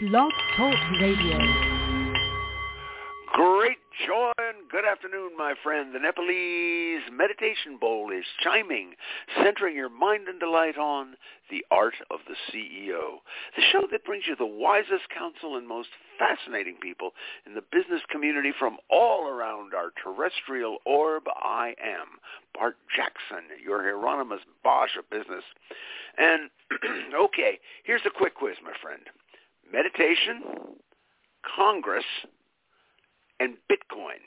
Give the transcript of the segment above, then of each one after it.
Blog Talk Radio. Great joy and good afternoon, my friend. The Nepalese Meditation Bowl is chiming, centering your mind and delight on the art of the CEO, the show that brings you the wisest counsel and most fascinating people in the business community from all around our terrestrial orb. I am Bart Jackson, your Hieronymus Bosch of business. And, okay, here's a quick quiz, my friend. Meditation, Congress, and Bitcoin.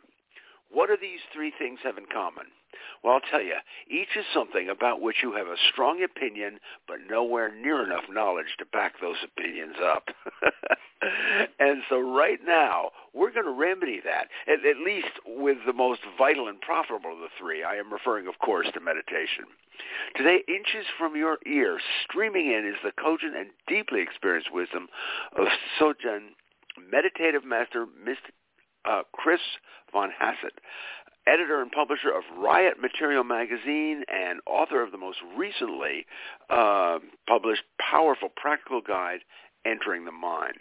What do these three things have in common? Well, I'll tell you, each is something about which you have a strong opinion, but nowhere near enough knowledge to back those opinions up. and so right now, we're going to remedy that, at, at least with the most vital and profitable of the three. I am referring, of course, to meditation. Today, inches from your ear, streaming in is the cogent and deeply experienced wisdom of Dzogchen meditative master Mr uh, Chris von Hassett, editor and publisher of Riot Material magazine and author of the most recently uh, published powerful practical guide, Entering the Mind.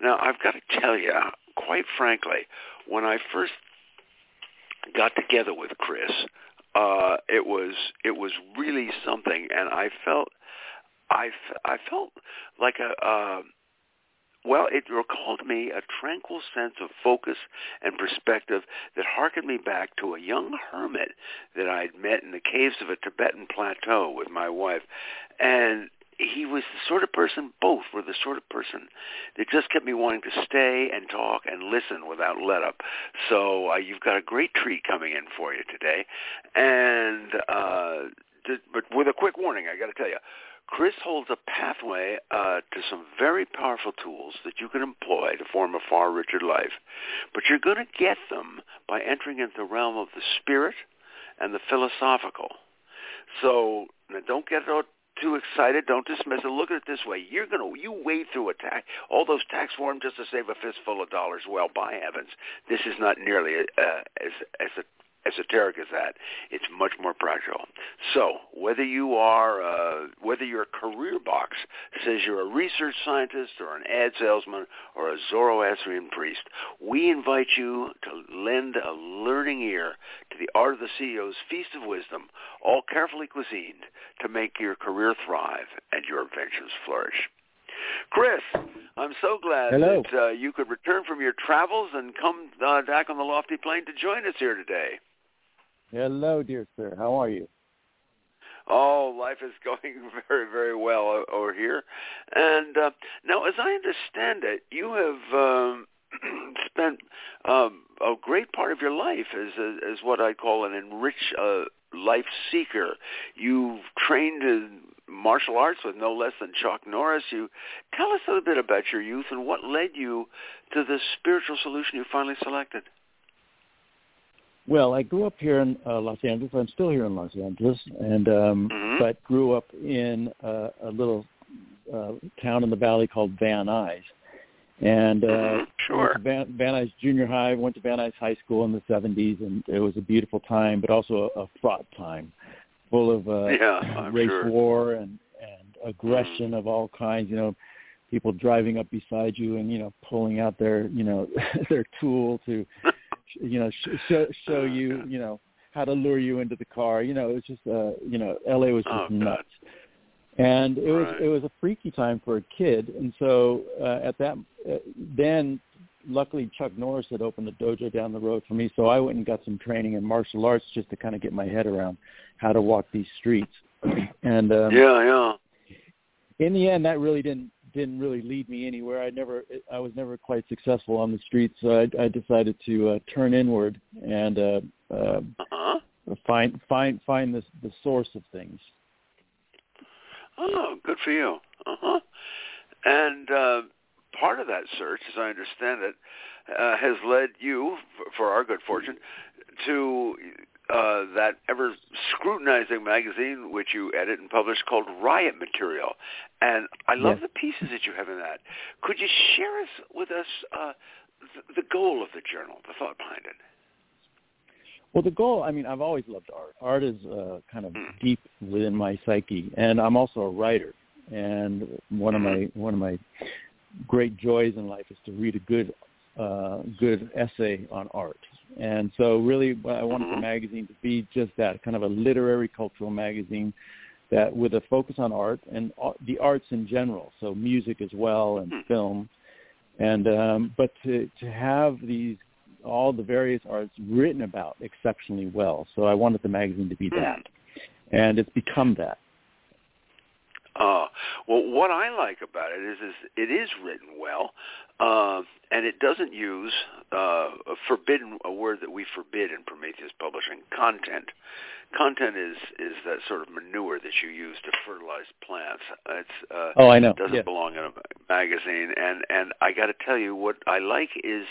Now, I've got to tell you, quite frankly, when I first got together with Chris, uh, it was it was really something, and I felt I, I felt like a. Uh, well, it recalled me a tranquil sense of focus and perspective that harkened me back to a young hermit that I'd met in the caves of a Tibetan plateau with my wife. And he was the sort of person, both were the sort of person that just kept me wanting to stay and talk and listen without let up. So uh, you've got a great treat coming in for you today. And, uh, but with a quick warning, I got to tell you, Chris holds a pathway uh, to some very powerful tools that you can employ to form a far richer life. But you're going to get them by entering into the realm of the spirit and the philosophical. So don't get too excited. Don't dismiss it. Look at it this way: you're gonna you wade through a tax all those tax forms just to save a fistful of dollars. Well, by heavens, this is not nearly uh, as as a esoteric as that. It's much more practical. So whether you are, uh, whether your career box says you're a research scientist or an ad salesman or a Zoroastrian priest, we invite you to lend a learning ear to the art of the CEO's feast of wisdom, all carefully cuisined to make your career thrive and your ventures flourish. Chris, I'm so glad Hello. that uh, you could return from your travels and come uh, back on the lofty plane to join us here today. Hello, dear sir. How are you? Oh, life is going very, very well over here. And uh, now, as I understand it, you have um, spent um, a great part of your life as, as what I call an enriched uh, life seeker. You've trained in martial arts with no less than Chuck Norris. You tell us a little bit about your youth and what led you to the spiritual solution you finally selected. Well, I grew up here in uh, Los Angeles. I'm still here in Los Angeles, and um, Mhm. but grew up in uh, a little uh, town in the valley called Van Nuys, and uh, Mhm, sure. Van, Van Nuys Junior High. Went to Van Nuys High School in the '70s, and it was a beautiful time, but also a, a fraught time, full of uh, Yeah, race sure. war and and aggression of all kinds. You know, people driving up beside you and you know pulling out their you know their tool to you know sh- show show Oh, you God. you know how to lure you into the car. You know, it was just uh you know LA was just Oh, God. nuts. And it was it was a freaky time for a kid, and so uh, at that uh, then, luckily Chuck Norris had opened a dojo down the road for me, so I went and got some training in martial arts just to kind of get my head around how to walk these streets. and um, yeah, yeah. in the end, that really didn't didn't really lead me anywhere. I never I was never quite successful on the streets, so I, I decided to uh, turn inward and uh, uh, Uh-huh. find find find the the source of things. Oh, good for you. Uh-huh. And uh, part of that search, as I understand it, uh, has led you, for our good fortune, to uh, that ever scrutinizing magazine which you edit and publish called Riot Material. And I love Yes. the pieces that you have in that. Could you share us with us uh, th- the goal of the journal, the thought behind it? Well, the goal, I mean, I've always loved art. Art is uh, kind of Mm. deep within my psyche, and I'm also a writer. And one of my one of my great joys in life is to read a good uh, good essay on art. And so really I wanted the Mhm. magazine to be just that, kind of a literary cultural magazine that with a focus on art and the arts in general, so music as well and Hmm. film. And um, but to to have these all the various arts written about exceptionally well. So I wanted the magazine to be Hmm. that. And it's become that. Uh, well, what I like about it is, is it is written well, uh, and it doesn't use uh, a forbidden a word that we forbid in Prometheus Publishing. Content, content is is that sort of manure that you use to fertilize plants. It's uh, Oh, I know. doesn't Yeah. belong in a magazine. And and I got to tell you, what I like is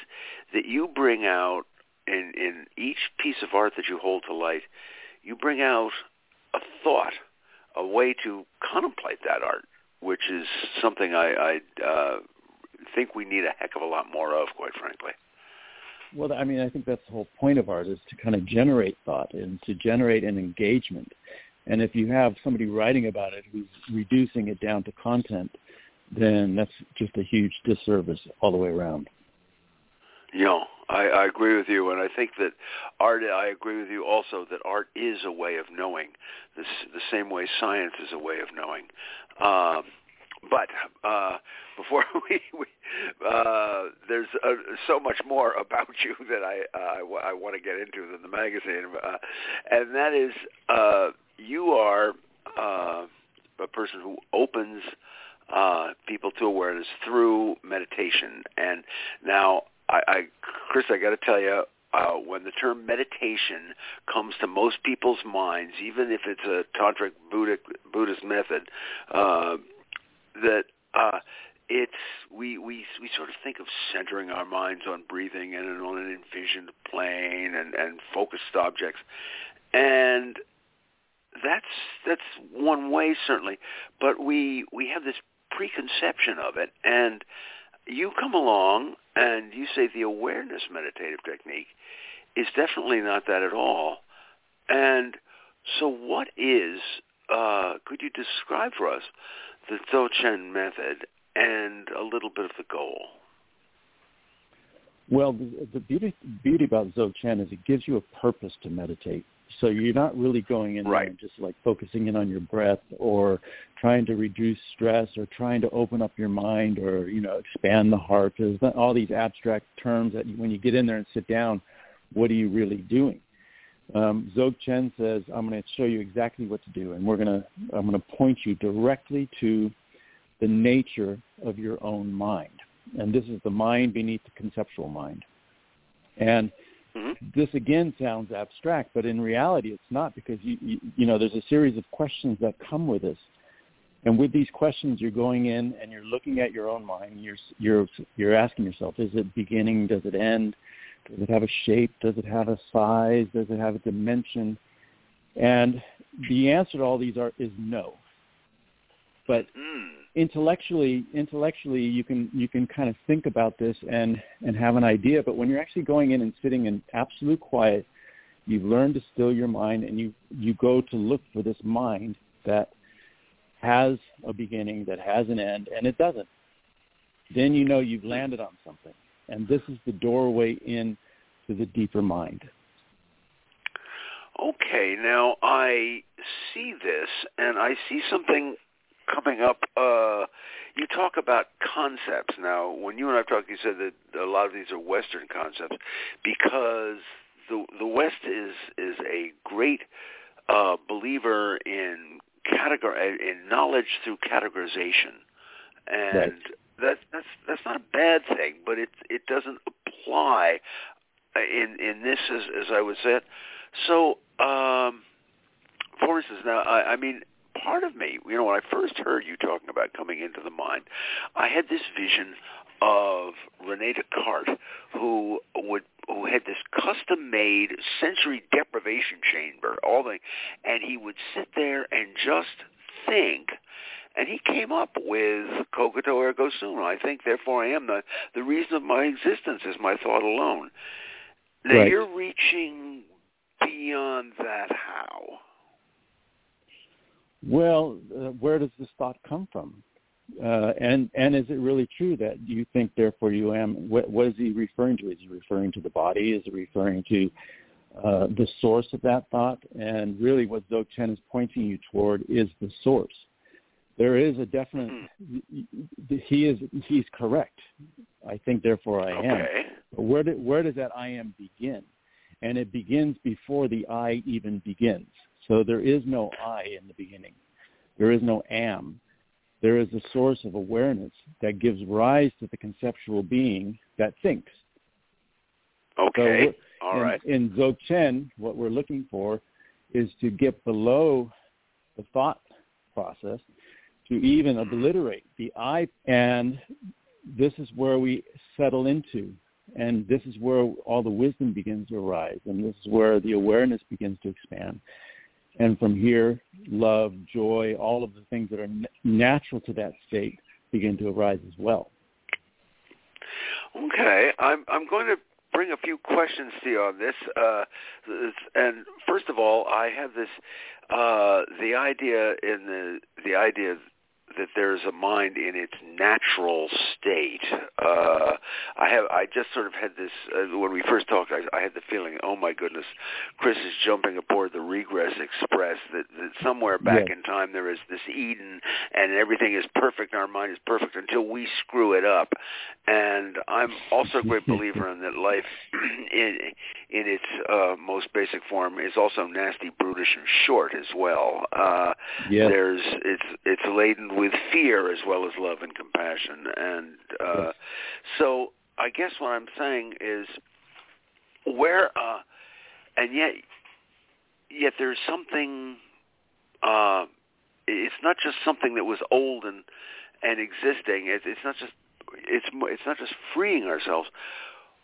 that you bring out in in each piece of art that you hold to light, you bring out a thought, a way to contemplate that art, which is something I, I uh, think we need a heck of a lot more of, quite frankly. Well, I mean, I think that's the whole point of art is to kind of generate thought and to generate an engagement. And if you have somebody writing about it who's reducing it down to content, then that's just a huge disservice all the way around. Know, I, I agree with you, and I think that art. I agree with you also that art is a way of knowing, the, the same way science is a way of knowing. Um, but uh, before we, we uh, there's uh, so much more about you that I uh, I, w- I want to get into than the magazine, uh, and that is uh, you are uh, a person who opens uh, people to awareness through meditation. And now, I, I Chris, I got to tell you, uh, when the term meditation comes to most people's minds, even if it's a tantric Buddhic, Buddhist method, uh, that uh, it's we, we we sort of think of centering our minds on breathing and on an envisioned plane and, and focused objects, and that's that's one way certainly, but we we have this preconception of it, and you come along and you say the awareness meditative technique is definitely not that at all. And so, what is? Uh, could you describe for us the Dzogchen method and a little bit of the goal? Well, the, the beauty beauty about Dzogchen is it gives you a purpose to meditate. So you're not really going in there and just like focusing in on your breath or trying to reduce stress or trying to open up your mind or you know expand the heart. There's all these abstract terms that when you get in there and sit down, what are you really doing? Um, Dzogchen says, "I'm going to show you exactly what to do, and we're going to I'm going to point you directly to the nature of your own mind." and this is the mind beneath the conceptual mind. And Mhm. this again sounds abstract, but in reality it's not because you, you you know there's a series of questions that come with this. And with these questions you're going in and you're looking at your own mind. You're you're you're asking yourself, is it beginning, does it end? Does it have a shape? Does it have a size? Does it have a dimension? And the answer to all these are is no. But Mm. intellectually intellectually you can you can kind of think about this and and have an idea. But when you're actually going in and sitting in absolute quiet you've learned to still your mind and you you go to look for this mind that has a beginning that has an end and it doesn't. Then you know you've landed on something. And this is the doorway in to the deeper mind. Okay, now I see this, and I see something coming up. Uh, you talk about concepts. Now, when you and I talked, you said that a lot of these are Western concepts because the the West is is a great uh, believer in categor in knowledge through categorization, and Right. that's that's that's not a bad thing, but it it doesn't apply in in this as as I would say it. So, um, for instance, now I, I mean, part of me, you know, when I first heard you talking about coming into the mind, I had this vision of Rene Descartes, who would who had this custom-made sensory deprivation chamber, all the, and he would sit there and just think. And he came up with cogito ergo sum. I think, therefore, I am. The the reason of my existence is my thought alone. Now Right. you're reaching beyond that. How? Well uh, where does this thought come from uh, and and is it really true that you think therefore you am? What, what is he referring to? Is he referring to the body? Is he referring to uh, the source of that thought? And really, what Dzogchen is pointing you toward is the source. There is a definite. Hmm. He is he's correct. I think therefore I am. Okay. But where do, where does that I am begin? And it begins before the I even begins. So there is no I in the beginning. There is no am there is a source of awareness that gives rise to the conceptual being that thinks. Okay. So All in, right. in Dzogchen, what we're looking for is to get below the thought process to even obliterate the I, and this is where we settle into, and this is where all the wisdom begins to arise, and this is where the awareness begins to expand. And from here, love, joy, all of the things that are natural to that state begin to arise as well. Okay, I'm I'm going to bring a few questions to you on this. Uh, and first of all, I have this uh, the idea in the the idea that there's a mind in its natural state. Uh, I have I just sort of had this uh, when we first talked. I, I had the feeling, oh my goodness, Chris is jumping aboard the Regress Express. That, that somewhere back Yes. in time there is this Eden, and everything is perfect. Our mind is perfect until we screw it up. And I'm also a great believer in that life, in in its uh, most basic form, is also nasty, brutish, and short as well. Uh, Yes. there's it's it's laden with fear as well as love and compassion and uh Yes. so i guess what i'm saying is where uh and yet yet there's something uh it's not just something that was old and and existing it's it's not just it's it's not just freeing ourselves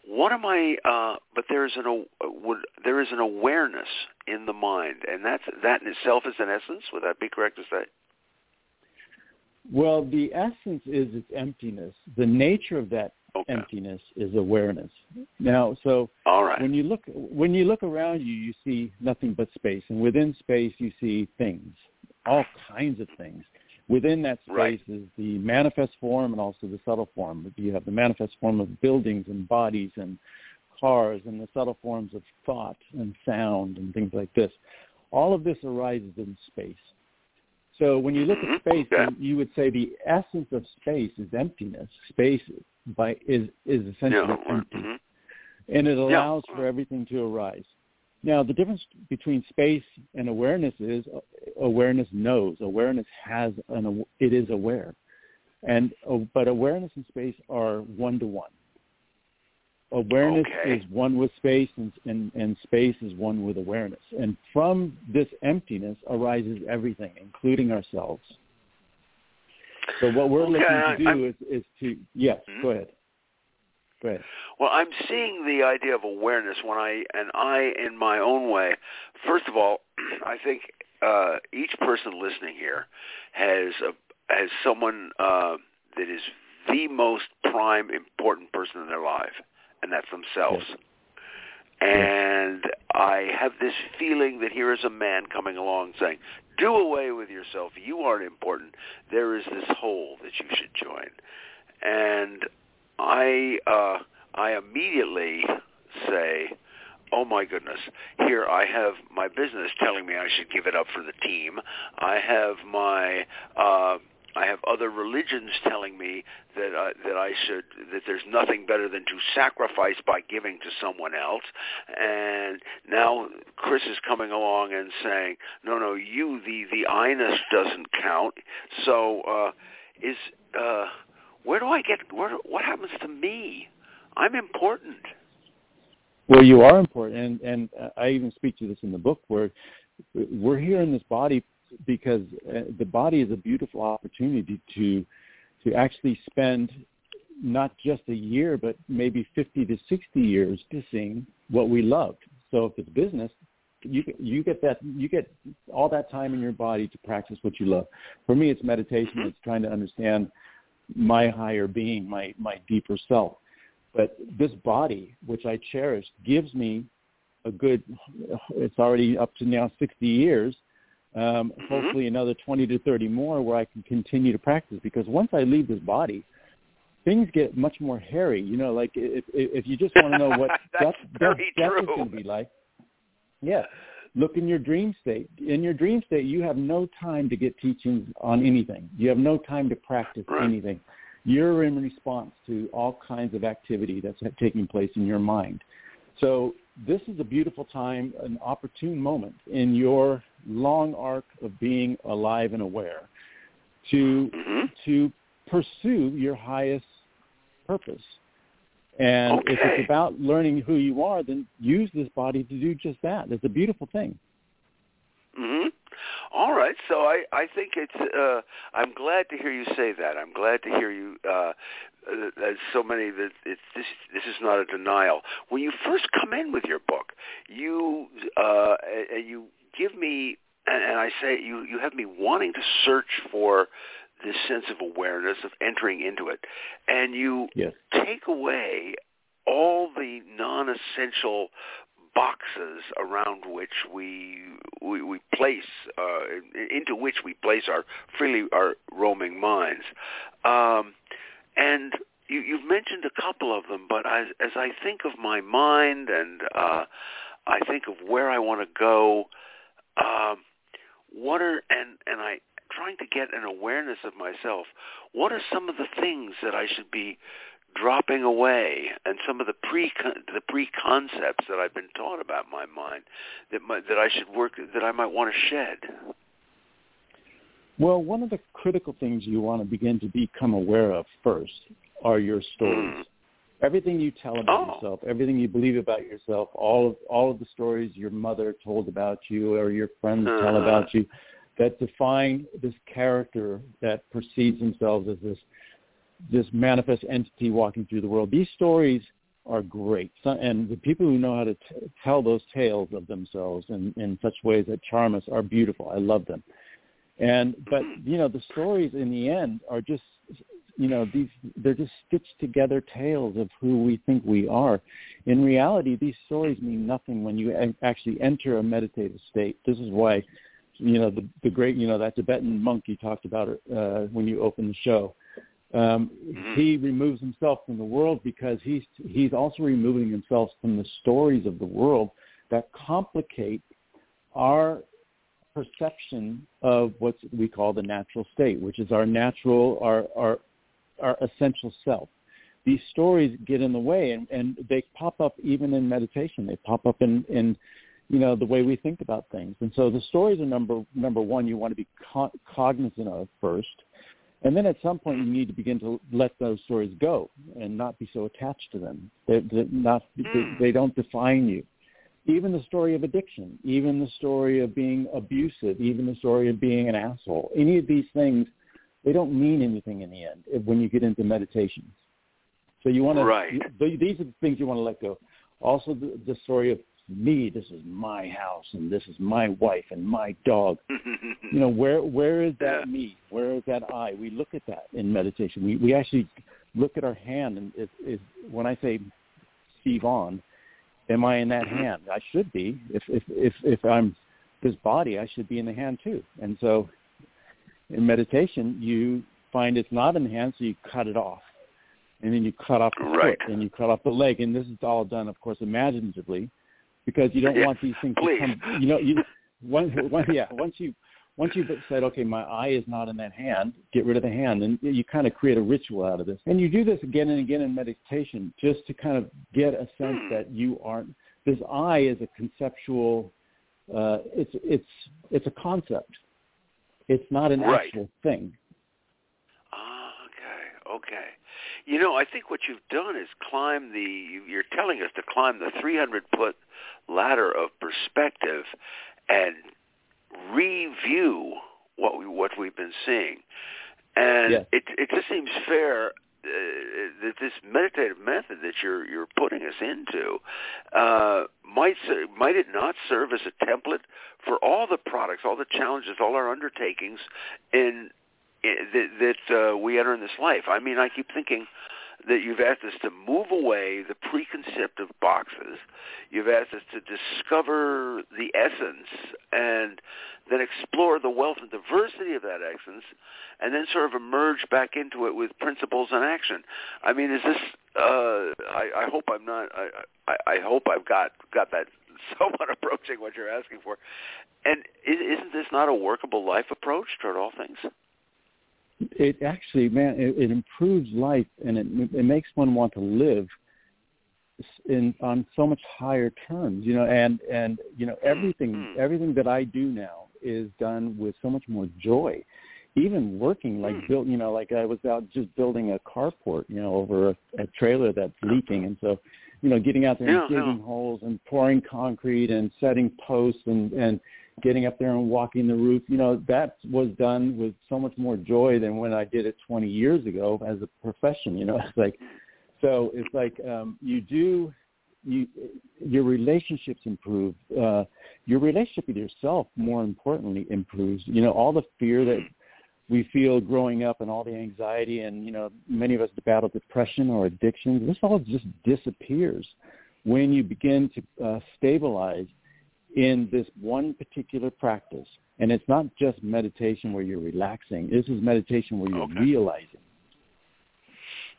what am I? Uh, but there is an would there is an awareness in the mind, and that's that in itself is an essence. Would that be correct to say? Well, the essence is its emptiness. The nature of that Okay. emptiness is awareness. Now, so right. when you look when you look around you, you see nothing but space, and within space you see things, all kinds of things. Within that space Right. is the manifest form and also the subtle form. You have the manifest form of buildings and bodies and cars, and the subtle forms of thought and sound and things like this. All of this arises in space. So when you look at space, Okay. you would say the essence of space is emptiness. Space by is is essentially Yeah. empty mhm. and it allows Yeah. for everything to arise. Now, the difference between space and awareness is awareness knows. Awareness has an it is aware, and uh, but awareness and space are one to one. Awareness Okay. is one with space, and, and and space is one with awareness. And from this emptiness arises everything, including ourselves. So what we're Okay, looking to do I'm- is, is to yes, Mhm. go ahead, go ahead. Well, I'm seeing the idea of awareness when I and I, in my own way. First of all, I think uh, each person listening here has a, has someone uh, that is the most prime important person in their life, and that's themselves. Yes. And I have this feeling that here is a man coming along saying, "Do away with yourself. You aren't important. There is this hole that you should join." And I uh, I immediately say, "Oh my goodness! Here I have my business telling me I should give it up for the team. I have my uh, I have other religions telling me that uh, that I should that there's nothing better than to sacrifice by giving to someone else. And now Chris is coming along and saying, "No, no, you the the I-ness doesn't count." So uh, is uh, where do I get where what happens to me? I'm important. Well, you are important, and and I even speak to this in the book where we're here in this body because uh, the body is a beautiful opportunity to to actually spend not just a year, but maybe 50 to 60 years practicing what we loved. So if it's business, you get- you get that you get all that time in your body to practice what you love. For me, it's meditation. Mhm. It's trying to understand my higher being, my my deeper self. But this body, which I cherish, gives me a good. It's already up to now 60 years Um, mm-hmm. Hopefully, another 20 to 30 more where I can continue to practice. Because once I leave this body, things get much more hairy. You know, like if if you just want to know what death, death, death is going to be like, yeah, look in your dream state. In your dream state, you have no time to get teachings on anything. You have no time to practice right. anything. You're in response to all kinds of activity that's taking place in your mind. So this is a beautiful time, an opportune moment in your long arc of being alive and aware to mm-hmm. to pursue your highest purpose. And okay. if it's about learning who you are, then use this body to do just that. It's a beautiful thing. Mhm. All right, so I I think it's uh I'm glad to hear you say that. I'm glad to hear you uh, uh so many that it's this this is not a denial. When you first come in with your book, you uh you give me and, and I say you you have me wanting to search for this sense of awareness of entering into it, and you yes. take away all the non-essential boxes around which we we, we place uh, into which we place our freely our roaming minds, um, and you, you've mentioned a couple of them. But as, as I think of my mind and uh, I think of where I want to go, um, what are and and I trying to get an awareness of myself. What are some of the things that I should be dropping away and some of the pre the preconcepts that I've been taught about my mind that my, that I should work that I might want to shed. Well, one of the critical things you want to begin to become aware of first are your stories. Mm. Everything you tell about oh. yourself, everything you believe about yourself, all of all of the stories your mother told about you or your friends uh-huh. tell about you that define this character that perceives themselves as this this manifest entity walking through the world. These stories are great, so, and the people who know how to t- tell those tales of themselves in, in such ways that charm us are beautiful. I love them. And but you know the stories in the end are just you know these they're just stitched together tales of who we think we are. In reality, these stories mean nothing when you actually enter a meditative state. This is why you know the the great you know that Tibetan monk you talked about uh, when you opened the show. Um, mm-hmm. he removes himself from the world because he's he's also removing himself from the stories of the world that complicate our perception of what we call the natural state, which is our natural, our our our essential self. These stories get in the way, and, and they pop up even in meditation. They pop up in in you know the way we think about things and so the stories are number number one you want to be co- cognizant of first and then at some point you need to begin to let those stories go and not be so attached to them they they not they, hmm. they don't define you even the story of addiction even the story of being abusive even the story of being an asshole any of these things they don't mean anything in the end when you get into meditation so you want to right. these are the things you want to let go also the, the story of me. This is my house, and this is my wife and my dog. you know, where where is that yeah. me? Where is that I? We look at that in meditation. We we actually look at our hand, and when I say Steve on, am I in that mm-hmm. hand? I should be. If if if if I'm this body, I should be in the hand too. And so, in meditation, you find it's not in the hand, so you cut it off and then you cut off the right. foot and you cut off the leg and this is all done of course imaginatively because you don't yeah, want these things please. to come. You know, you once, once yeah, once you once you've said, okay, my eye is not in that hand, get rid of the hand, and you kind of create a ritual out of this. And you do this again and again in meditation, just to kind of get a sense hmm. that you aren't. This eye is a conceptual. Uh, it's it's it's a concept. It's not an right. actual thing. Ah, okay, okay. You know, I think what you've done is climb the. You're telling us to climb the 300 foot ladder of perspective and review what we what we've been seeing. And yes. it it just seems fair uh, that this meditative method that you're you're putting us into uh, might might it not serve as a template for all the products, all the challenges, all our undertakings in that, that uh, we enter in this life. I mean, I keep thinking, that you've asked us to move away the preconceptive boxes. You've asked us to discover the essence and then explore the wealth and diversity of that essence, and then sort of emerge back into it with principles and action. I mean, is this? Uh, I, I hope I'm not. I, I, I hope I've got got that somewhat approaching what you're asking for. And isn't this not a workable life approach toward all things? It actually, man, it, it improves life and it, it makes one want to live in on so much higher terms, you know, and and you know everything mm-hmm. everything that I do now is done with so much more joy. Even working, like mm. built, you know, like I was out just building a carport, you know, over a, a trailer that's leaking, and so you know, getting out there yeah, and digging yeah. holes and pouring concrete and setting posts and and getting up there and walking the roof, you know, that was done with so much more joy than when I did it 20 years ago as a profession. You know, it's like, so it's like um, you do, you your relationships improve. Uh, your relationship with yourself, more importantly, improves. You know, all the fear that we feel growing up and all the anxiety and you know many of us battle depression or addictions this all just disappears when you begin to uh, stabilize in this one particular practice. And it's not just meditation where you're relaxing. This is meditation where you're okay. realizing.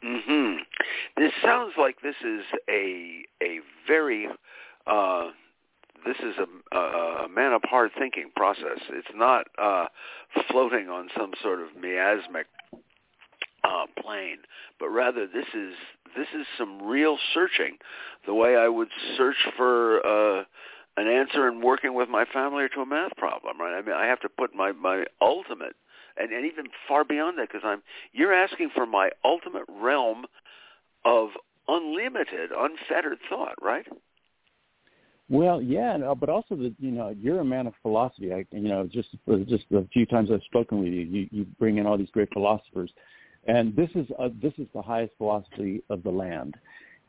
Mhm this sounds like this is a a very uh this is a, a, a man of hard thinking process. It's not uh, floating on some sort of miasmic uh, plane, but rather this is this is some real searching, the way I would search for uh, an answer in working with my family or to a math problem. Right? I mean, I have to put my my ultimate, and, and even far beyond that, because I'm you're asking for my ultimate realm of unlimited, unfettered thought, right? Well, yeah, no, uh, but also the you know you're a man of philosophy. I you know just uh, just the few times I've spoken with you, you, you bring in all these great philosophers, and this is a, this is the highest philosophy of the land,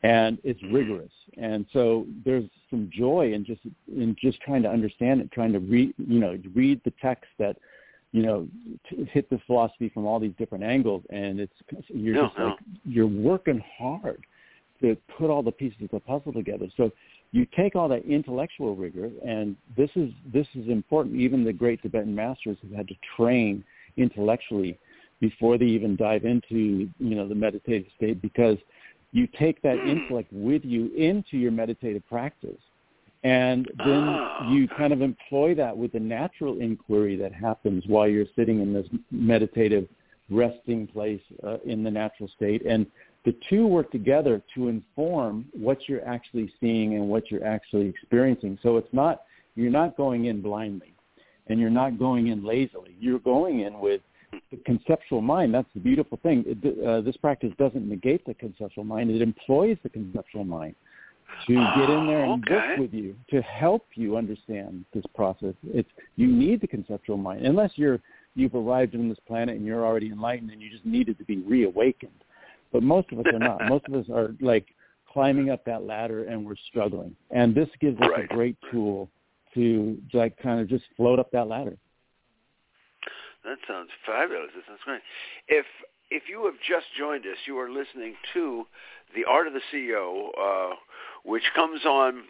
and it's mm-hmm. rigorous. And so there's some joy in just in just trying to understand it, trying to read you know read the text that you know to hit the philosophy from all these different angles, and it's you're no, just no. like you're working hard to put all the pieces of the puzzle together. So you take all that intellectual rigor, and this is this is important. Even the great Tibetan masters have had to train intellectually before they even dive into you know the meditative state, because you take that intellect with you into your meditative practice, and then Ah. you kind of employ that with the natural inquiry that happens while you're sitting in this meditative resting place uh, in the natural state, and the two work together to inform what you're actually seeing and what you're actually experiencing. So it's not you're not going in blindly, and you're not going in lazily. You're going in with the conceptual mind. That's the beautiful thing. It, uh, this practice doesn't negate the conceptual mind. It employs the conceptual mind to get in there and okay. work with you to help you understand this process. It's you need the conceptual mind unless you're you've arrived on this planet and you're already enlightened and you just needed to be reawakened but most of us are not. most of us are like climbing up that ladder and we're struggling. And this gives us right. a great tool to like kind of just float up that ladder. That sounds fabulous. That sounds great. If if you have just joined us, you are listening to the Art of the CEO, uh, which comes on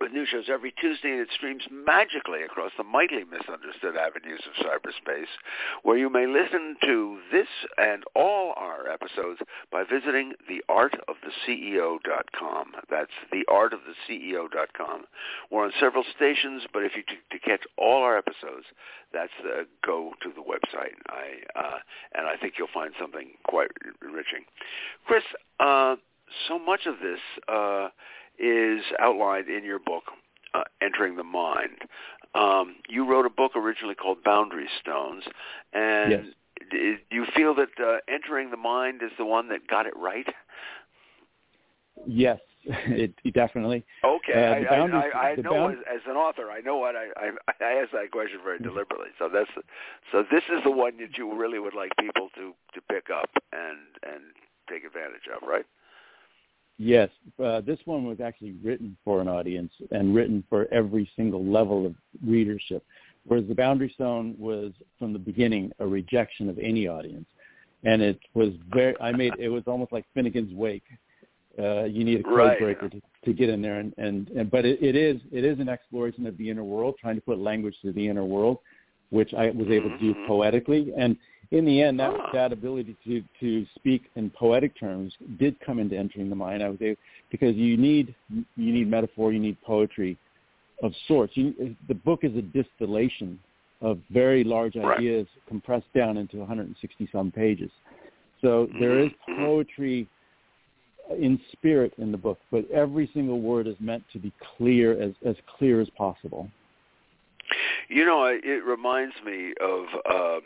with new shows every Tuesday, and it streams magically across the mightily misunderstood avenues of cyberspace, where you may listen to this and all our episodes by visiting theartoftheceo.com. That's theartoftheceo.com. We're on several stations, but if you t- to catch all our episodes, that's the go to the website. I uh, and I think you'll find something quite enriching. Chris, uh, so much of this. Uh, is outlined in your book, uh, Entering the Mind. Um, you wrote a book originally called Boundary Stones, and yes. do you feel that uh, Entering the Mind is the one that got it right? Yes, it, definitely. Okay, uh, I, I, I, I know bound- as, as, an author, I know what I, I I asked that question very deliberately. So that's so this is the one that you really would like people to to pick up and and take advantage of, right? Yes, uh, this one was actually written for an audience and written for every single level of readership, whereas the Boundary Stone was from the beginning a rejection of any audience. and it was very. I made it was almost like Finnegans Wake. Uh, you need a code Right. breaker to, to get in there, and and, and but it, it is it is an exploration of the inner world, trying to put language to the inner world, which I was able to do Mhm. poetically, and in the end, that Ah. that ability to to speak in poetic terms did come into entering the mind. I was able because you need you need metaphor, you need poetry of sorts. You, the book is a distillation of very large Right. ideas compressed down into 160 some pages. So there is poetry in spirit in the book, but every single word is meant to be clear as as clear as possible. You know, it reminds me of uh,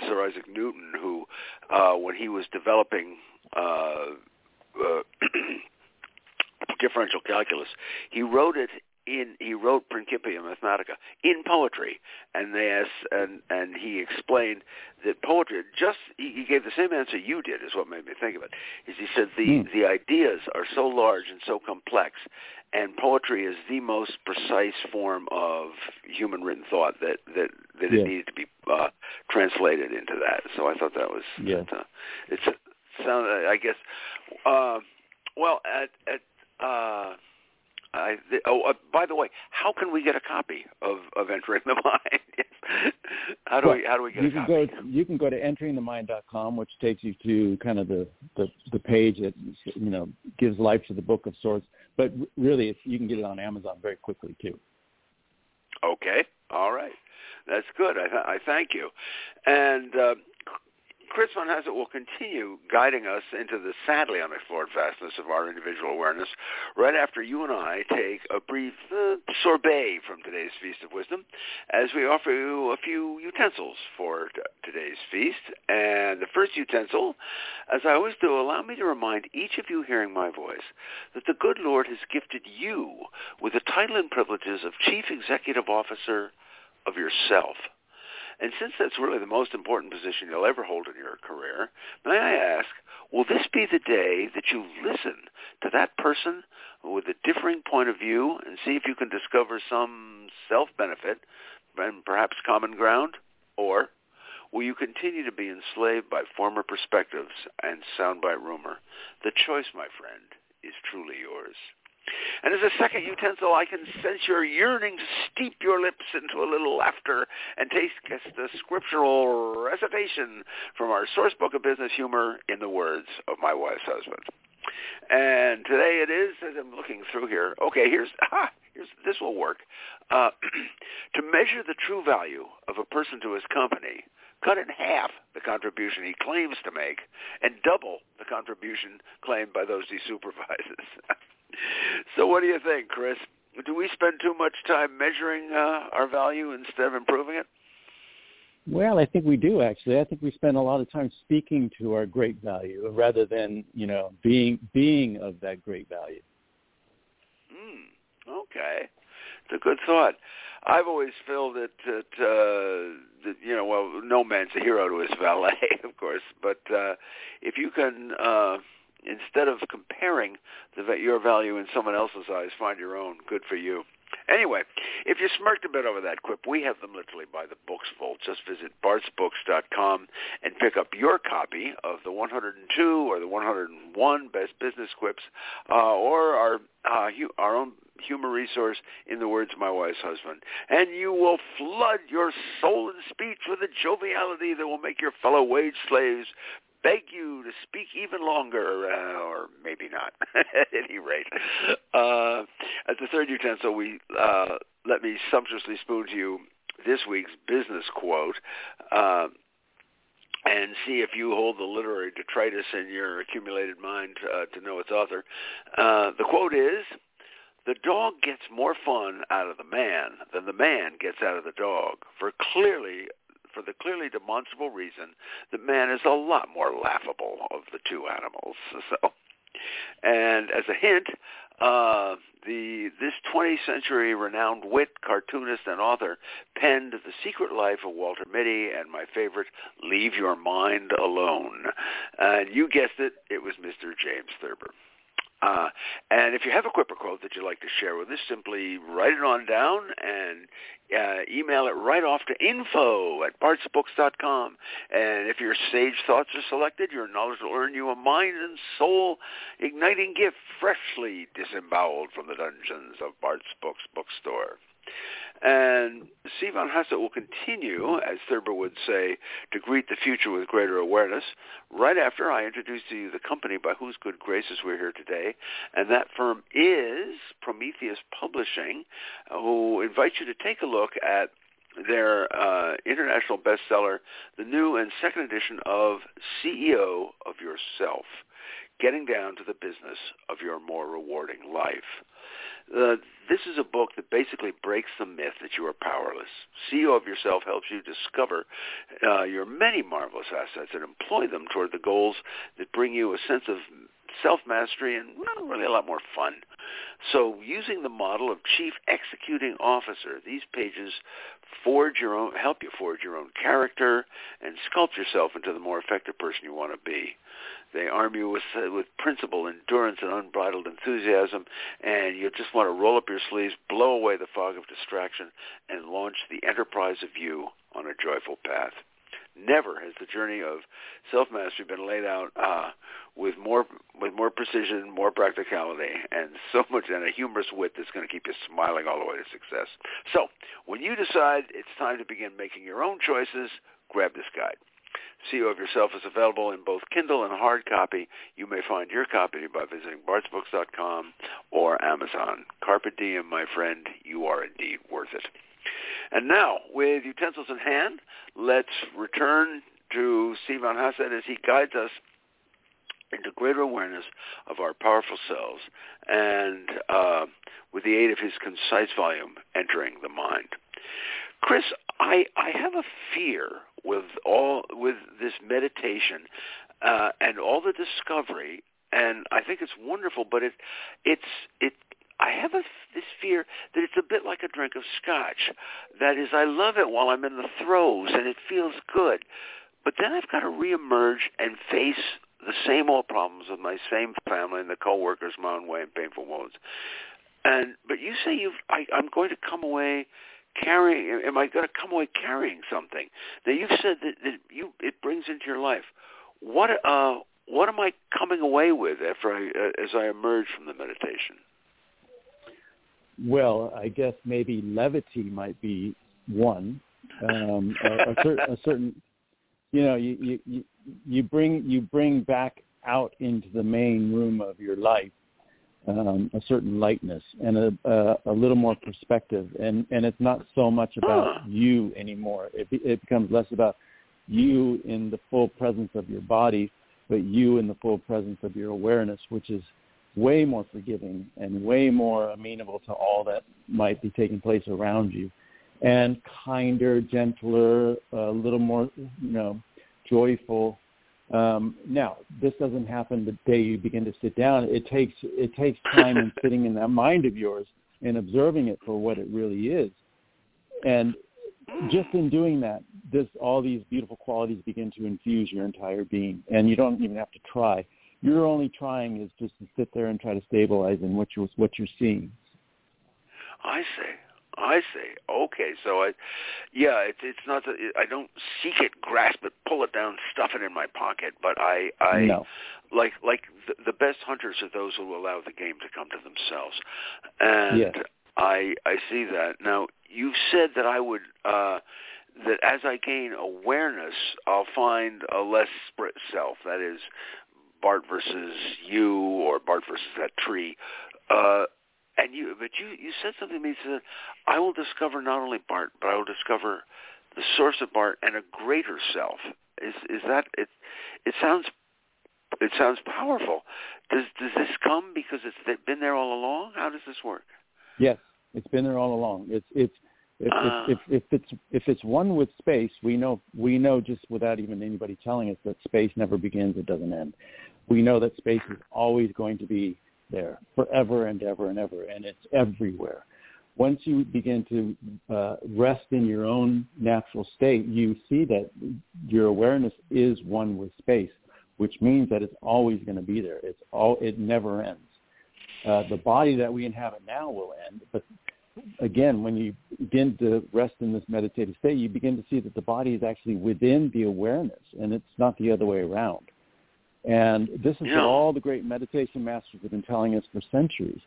Sir Isaac Newton, who, uh, when he was developing uh, uh, differential calculus, he wrote it in he wrote Principia Mathematica in poetry, and they asked, and and he explained that poetry just he, he gave the same answer you did is what made me think of it. Is he said the Hmm. the ideas are so large and so complex, and poetry is the most precise form of human written thought that that that Yeah. it needed to be uh, translated into that. So I thought that was Yeah. that, uh, it's sound I guess. Uh, well, at at uh, I, th- oh, uh, by the way, how can we get a copy of, of Entering the Mind? how do Well, we how do we get you a can copy? go you can go to enteringthemind.com, which takes you to kind of the, the the page that you know gives life to the book of sorts. But really, it's, you can get it on Amazon very quickly too. Okay, all right, that's good. I, th- I thank you. And uh, Chris Von Hassett will continue guiding us into the sadly unexplored vastness of our individual awareness right after you and I take a brief uh, sorbet from today's Feast of Wisdom as we offer you a few utensils for t- today's feast. And the first utensil, as I always do, allow me to remind each of you hearing my voice that the good Lord has gifted you with the title and privileges of Chief Executive Officer of yourself. And since that's really the most important position you'll ever hold in your career, may I ask, will this be the day that you listen to that person with a differing point of view and see if you can discover some self-benefit and perhaps common ground? Or will you continue to be enslaved by former perspectives and soundbite rumor? The choice, my friend, is truly yours. And as a second utensil, I can sense your yearning to steep your lips into a little laughter and taste the scriptural recitation from our source book of business humor in the words of my wise husband. And today it is, as I'm looking through here, okay, here's, ah, here's this will work. Uh, to measure the true value of a person to his company, cut in half the contribution he claims to make and double the contribution claimed by those he supervises. so what do you think, Chris? Do we spend too much time measuring uh, our value instead of improving it? Well, I think we do actually. I think we spend a lot of time speaking to our great value rather than you know being being of that great value. Hmm. Okay, it's a good thought. I've always felt that that, uh, that you know, well, no man's a hero to his valet, of course, but uh, if you can, uh, instead of comparing the, your value in someone else's eyes, find your own. Good for you. Anyway, if you smirked a bit over that quip, we have them literally by the books full. Just visit bartsbooks.com and pick up your copy of the 102 or the 101 best business quips, uh, or our uh, hu- our own humor resource in the words of my wise husband. And you will flood your soul and speech with a joviality that will make your fellow wage slaves beg you to speak even longer, uh, or maybe not, at any rate. Uh, as the third utensil, we uh, let me sumptuously spoon to you this week's business quote. Uh, and see if you hold the literary detritus in your accumulated mind uh, to know its author. Uh, the quote is, the dog gets more fun out of the man than the man gets out of the dog, for clearly for the clearly demonstrable reason that man is a lot more laughable of the two animals. So, and as a hint, uh, the this 20th century renowned wit, cartoonist, and author penned The Secret Life of Walter Mitty and my favorite, Leave Your Mind Alone. And you guessed it, it was Mr. James Thurber. Uh, and if you have a Quipper quote that you'd like to share with us, simply write it on down and uh, email it right off to info at bartsbooks.com. And if your sage thoughts are selected, your knowledge will earn you a mind and soul igniting gift freshly disemboweled from the dungeons of Bart's Books bookstore. And Sivan Hassett will continue, as Thurber would say, to greet the future with greater awareness right after I introduce to you the company by whose good graces we're here today. And that firm is Prometheus Publishing, who invites you to take a look at their uh, international bestseller, the new and second edition of CEO of Yourself, getting down to the business of your more rewarding life. Uh, this is a book that basically breaks the myth that you are powerless. CEO of Yourself helps you discover uh, your many marvelous assets and employ them toward the goals that bring you a sense of self-mastery and really a lot more fun. So using the model of chief executing officer, these pages forge your own, help you forge your own character and sculpt yourself into the more effective person you want to be. They arm you with uh, with principle, endurance, and unbridled enthusiasm, and you just want to roll up your sleeves, blow away the fog of distraction, and launch the enterprise of you on a joyful path. Never has the journey of self-mastery been laid out uh, with more with more precision, more practicality, and so much and a humorous wit that's going to keep you smiling all the way to success. So, when you decide it's time to begin making your own choices, grab this guide. CEO of Yourself is available in both Kindle and hard copy. You may find your copy by visiting bartsbooks.com or Amazon. Carpe diem, my friend. You are indeed worth it. And now, with utensils in hand, let's return to C. von Hassett as he guides us into greater awareness of our powerful selves and uh, with the aid of his concise volume, Entering the Mind. Chris, I, I have a fear with all with this meditation uh, and all the discovery, and I think it's wonderful. But it it's it. I have a, this fear that it's a bit like a drink of scotch. That is, I love it while I'm in the throes and it feels good, but then I've got to reemerge and face the same old problems with my same family and the coworkers my own way and painful moments. And but you say you've I, I'm going to come away carrying am i going to come away carrying something? Now you've said that, that you it brings into your life. What uh what am i coming away with after i uh, as i emerge from the meditation? Well i guess maybe levity might be one. Um a, a, cer- a certain you know you, you you bring you bring back out into the main room of your life um, a certain lightness and a, a, a little more perspective. And, and it's not so much about you anymore. It, it becomes less about you in the full presence of your body, but you in the full presence of your awareness, which is way more forgiving and way more amenable to all that might be taking place around you and kinder, gentler, a little more, you know, joyful, um, now, this doesn't happen the day you begin to sit down. It takes it takes time and sitting in that mind of yours and observing it for what it really is. And just in doing that, this all these beautiful qualities begin to infuse your entire being, and you don't even have to try. You're only trying is just to sit there and try to stabilize in what you're what you're seeing. I see. I see. Okay, so I, yeah, it's it's not that I don't seek it, grasp it, pull it down, stuff it in my pocket, but I I no. like like the, the best hunters are those who allow the game to come to themselves, and yes. I I see that. Now you've said that I would. uh that as I gain awareness, I'll find a less split self. That is, Bart versus you, or Bart versus that tree. Uh, and you, but you, you said something to me. You said, "I will discover not only Bart, but I will discover the source of Bart and a greater self." Is is that it? It sounds it sounds powerful. Does does this come because it's been there all along? How does this work? Yes, it's been there all along. It's it's if, uh, if, if, if it's if it's one with space, we know we know just without even anybody telling us that space never begins, it doesn't end. We know that space is always going to be there forever and ever and ever, and it's everywhere. Once you begin to uh, rest in your own natural state, you see that your awareness is one with space, which means that it's always going to be there. It's all it never ends. Uh, the body that we inhabit now will end, but again, when you begin to rest in this meditative state, you begin to see that the body is actually within the awareness, and it's not the other way around. And this is Yeah. what all the great meditation masters have been telling us for centuries.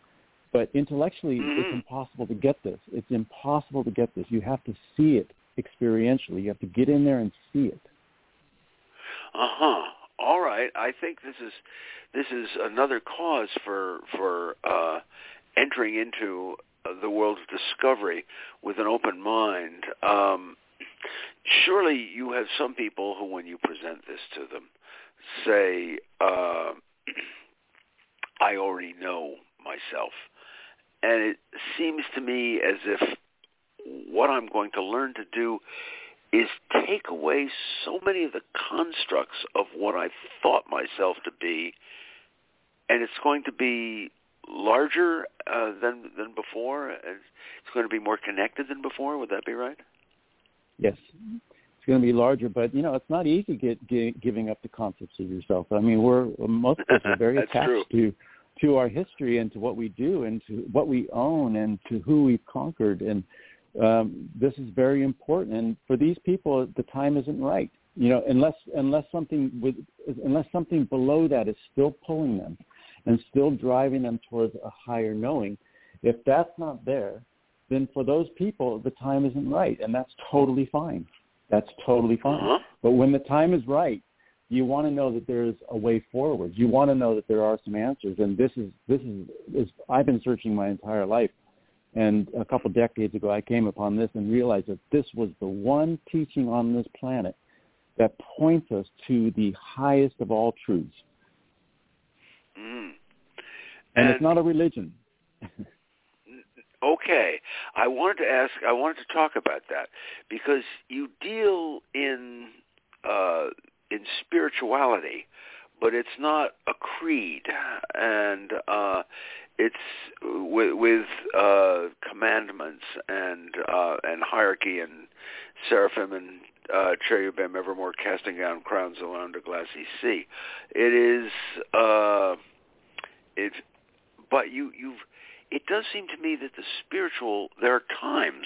But intellectually, Mhm. it's impossible to get this. It's impossible to get this. You have to see it experientially. You have to get in there and see it. Uh huh. All right. I think this is this is another cause for for uh, entering into uh, the world of discovery with an open mind. Um, surely you have some people who, when you present this to them, say, uh, "I already know myself," and it seems to me as if what I'm going to learn to do is take away so many of the constructs of what I thought myself to be, and it's going to be larger uh, than than before. It's going to be more connected than before. Would that be right? Yes, going to be larger, but you know it's not easy get, get, giving up the concepts of yourself. I mean, we're most of us are very attached true. to to our history and to what we do and to what we own and to who we've conquered, and um, this is very important. And for these people, the time isn't right. You know, unless unless something with unless something below that is still pulling them and still driving them towards a higher knowing. If that's not there, then for those people, the time isn't right, and that's totally fine. That's totally fine. Uh-huh. But when the time is right, you want to know that there is a way forward. You want to know that there are some answers, and this is this is, is I've been searching my entire life, and a couple decades ago I came upon this and realized that this was the one teaching on this planet that points us to the highest of all truths. Mm. And, it's not a religion. Okay, I wanted to ask. I wanted to talk about that because you deal in uh, in spirituality, but it's not a creed, and uh, it's with, with uh, commandments and uh, and hierarchy and seraphim and uh, cherubim evermore casting down crowns around a glassy sea. It is uh, it's but you you've it does seem to me that the spiritual there are times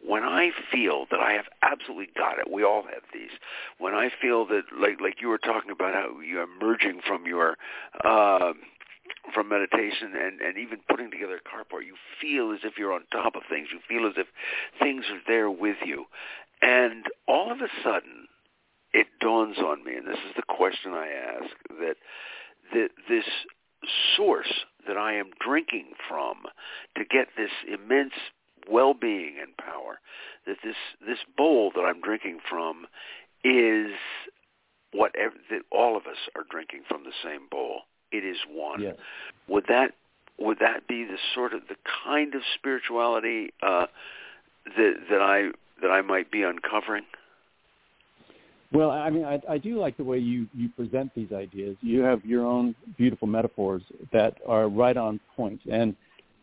when I feel that I have absolutely got it. We all have these. When I feel that like like you were talking about how you're emerging from your uh, from meditation and, and even putting together a carport, you feel as if you're on top of things. You feel as if things are there with you. And all of a sudden it dawns on me, and this is the question I ask, that that this source that I am drinking from to get this immense well-being and power, that this this bowl that I'm drinking from is what ev- that all of us are drinking from the same bowl. It is one. Yes. Would that would that be the sort of the kind of spirituality uh, that that I that I might be uncovering? Well, I mean, I, I do like the way you, you present these ideas. You have your own beautiful metaphors that are right on point. And,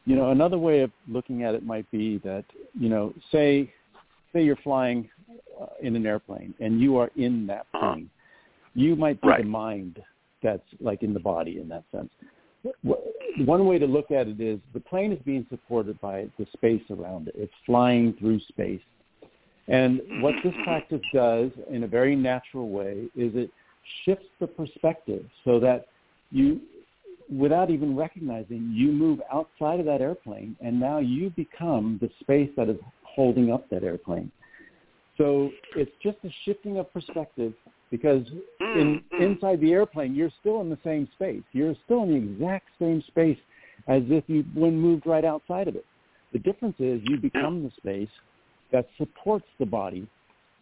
you know, another way of looking at it might be that, you know, say, say you're flying uh, in an airplane and you are in that plane. You might be Right. the mind that's like in the body in that sense. One way to look at it is the plane is being supported by the space around it. It's flying through space. And what this practice does in a very natural way is it shifts the perspective so that you, without even recognizing, you move outside of that airplane and now you become the space that is holding up that airplane. So it's just a shifting of perspective because in, Mm, mm. inside the airplane, you're still in the same space. You're still in the exact same space as if you when moved right outside of it. The difference is you become the space that supports the body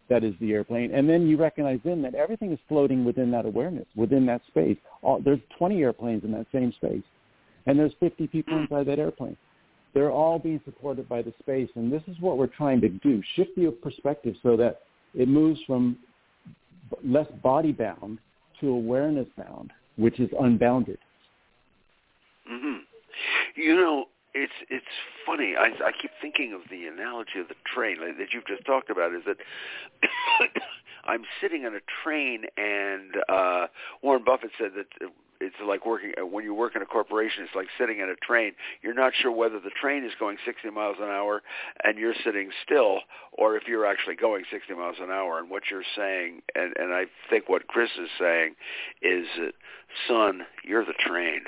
that is the airplane, and then you recognize then that everything is floating within that awareness, within that space. All, there's 20 airplanes in that same space, and there's 50 people inside that airplane. They're all being supported by the space, and this is what we're trying to do: shift your perspective so that it moves from less body bound to awareness bound, which is unbounded. hmm You know, it's it's funny. I I keep thinking of the analogy of the train like, that you've just talked about. Is that I'm sitting on a train, and uh, Warren Buffett said that it's like working uh, when you work in a corporation. It's like sitting in a train. You're not sure whether the train is going 60 miles an hour and you're sitting still, or if you're actually going 60 miles an hour. And what you're saying, and and I think what Chris is saying, is that, son, you're the train.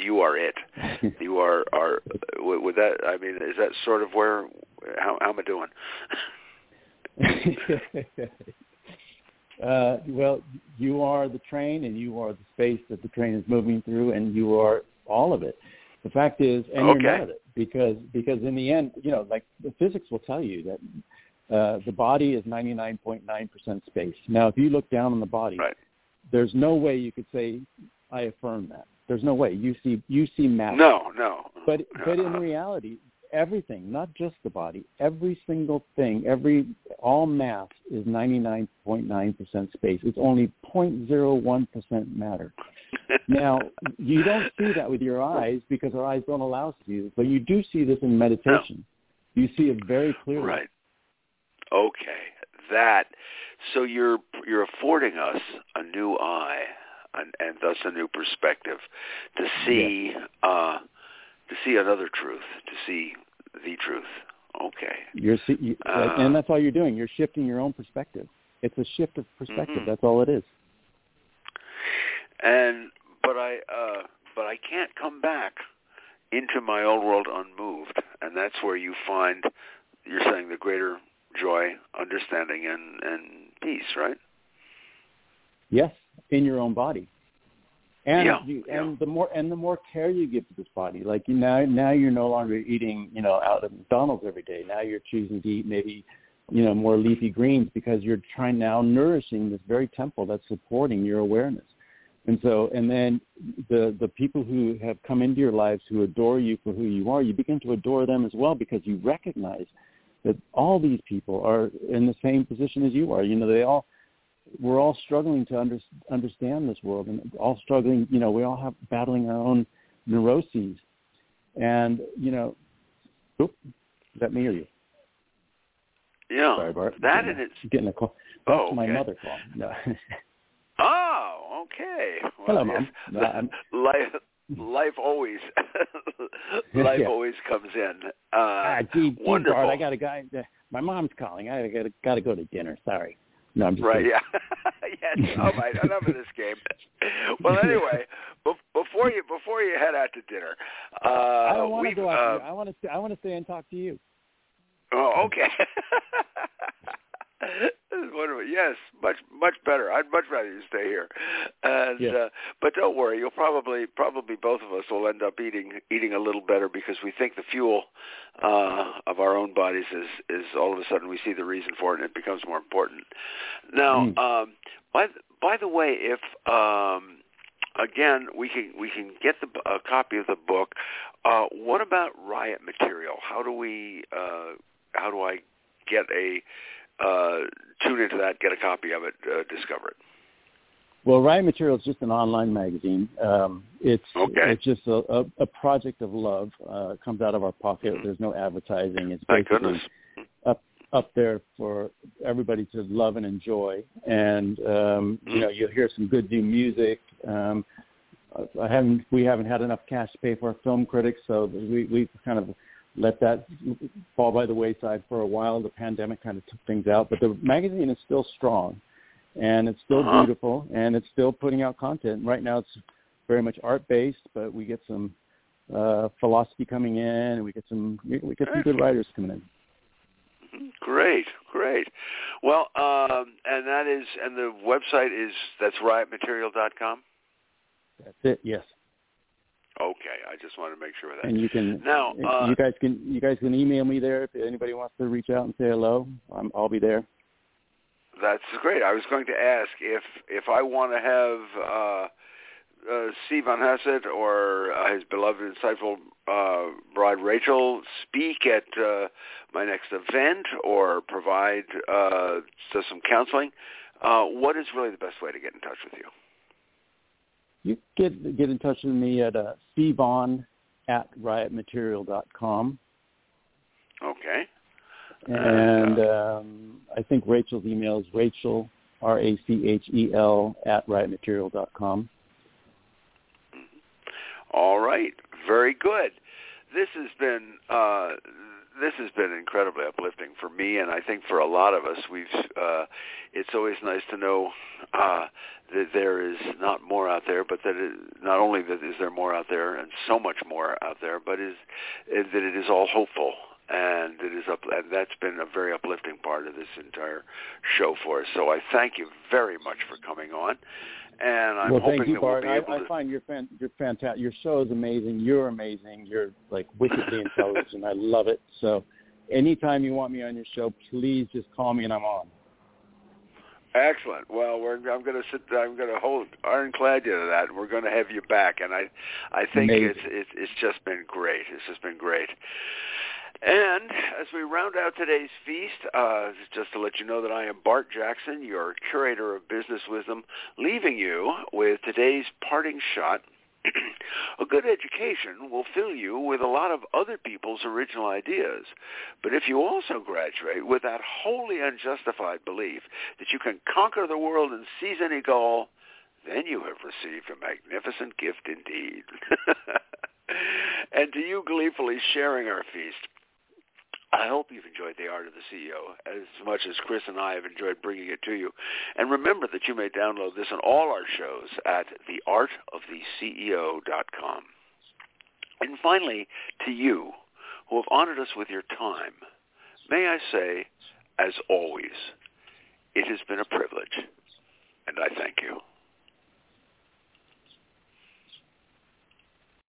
You are it. you are are. With that, I mean, is that sort of where? How, how am I doing? uh, well, you are the train, and you are the space that the train is moving through, and you are all of it. The fact is, and okay. you're of it, because because in the end, you know, like the physics will tell you that uh, the body is 99.9% space. Now, if you look down on the body, right. there's no way you could say, "I affirm that." There's no way you see you see matter. No, no. But but in uh-huh. reality, everything, not just the body, every single thing, every all mass is 99.9% space. It's only 0.01% matter. now, you don't see that with your eyes because our eyes don't allow us to see it, but you do see this in meditation. No. You see it very clearly. Right. Okay. That so you're you're affording us a new eye and, and thus a new perspective to see yes. uh to see another truth, to see the truth. Okay. You're you, uh, and that's all you're doing. You're shifting your own perspective. It's a shift of perspective. Mm-hmm. That's all it is. And but I uh but I can't come back into my old world unmoved, and that's where you find you're saying the greater joy, understanding, and and peace, right? Yes, in your own body. And yeah, you, yeah. and the more and the more care you give to this body, like you now now you're no longer eating you know out of McDonald's every day. Now you're choosing to eat maybe you know more leafy greens because you're trying now nourishing this very temple that's supporting your awareness. And so, and then the the people who have come into your lives who adore you for who you are, you begin to adore them as well because you recognize that all these people are in the same position as you are. You know, they all we're all struggling to under, understand this world and all struggling, you know, we all have battling our own neuroses. And, you know, oop, is that me or you? Yeah. Sorry, Bart. That getting, it's getting a call. That's oh, my okay. mother call. No. oh, okay. Well, Hello, yes. Mom. No, life, life always, life Yeah. always comes in. Uh, ah, gee, gee, wonderful. Bart, I got a guy. My mom's calling. I got to go to dinner. Sorry. No, I'm just Right, kidding. yeah. yes. All right, enough of this game. Well, anyway, bef- before you before you head out to dinner, uh, I don't want to go out. uh, to. I want to. Stay, I want to stay and talk to you. Oh, okay. Wonderful. Yes, much much better. I'd much rather you stay here. And Yes. uh, but don't worry, you'll probably probably both of us will end up eating eating a little better because we think the fuel uh, of our own bodies is is all of a sudden we see the reason for it and it becomes more important. Now, Mm. um, by by the way, if um, again we can we can get the a copy of the book. Uh, what about riot material? How do we uh, how do I get a uh, tune into that, get a copy of it, uh, discover it? Well, Riot Material is just an online magazine. Um, it's Okay. it's just a, a, a project of love. Uh, comes out of our pocket. Mhm. There's no advertising. It's basically up up there for everybody to love and enjoy. And um, you know, you'll hear some good new music. Um, I haven't we haven't had enough cash to pay for our film critics, so we we kind of let that fall by the wayside for a while. The pandemic kind of took things out, but the magazine is still strong, and it's still Uh-huh. beautiful, and it's still putting out content. Right now, it's very much art based, but we get some uh, philosophy coming in, and we get some we get some good writers coming in. Great, great. Well, um, and that is, and the website is that's riotmaterial.com. That's it. Yes, Okay, I just wanted to make sure of that. and you can Now, uh, you guys can you guys can email me there if anybody wants to reach out and say hello. I'm, I'll be there. That's great. I was going to ask if if I want to have uh, uh, Steve von Hassett or uh, his beloved, insightful uh, bride Rachel speak at uh, my next event or provide uh, some counseling. Uh, what is really the best way to get in touch with you? You get get in touch with me at uh, cvon at riotmaterial.com. Okay. And um, I think Rachel's email is Rachel, R-A-C-H-E-L, at riotmaterial.com. All right. Very good. This has been uh, this has been incredibly uplifting for me, and I think for a lot of us. We've uh, it's always nice to know uh, that there is not more out there, but that it, not only that is there more out there, and so much more out there, but is, is that it is all hopeful and it is up and that's been a very uplifting part of this entire show for us. So I thank you very much for coming on. And I'm well, hoping thank you, that Bart. we'll be able I, to I find you're fan, you're fantastic. Your show is amazing. You're amazing. You're like wickedly intelligent. I love it. So, anytime you want me on your show, please just call me and I'm on. Excellent. Well, we're, I'm going to sit. I'm going to hold ironclad you to that. We're going to have you back, and I, I think Amazing. it's it's it's just been great. It's just been great. And as we round out today's feast, uh, just to let you know that I am Bart Jackson, your curator of business wisdom, leaving you with today's parting shot. a good education will fill you with a lot of other people's original ideas. But if you also graduate with that wholly unjustified belief that you can conquer the world and seize any goal, then you have received a magnificent gift indeed. and to you gleefully sharing our feast, I hope you've enjoyed The Art of the CEO as much as Chris and I have enjoyed bringing it to you. And remember that you may download this on all our shows at theartoftheceo.com. And finally, to you who have honored us with your time, may I say, as always, it has been a privilege, and I thank you.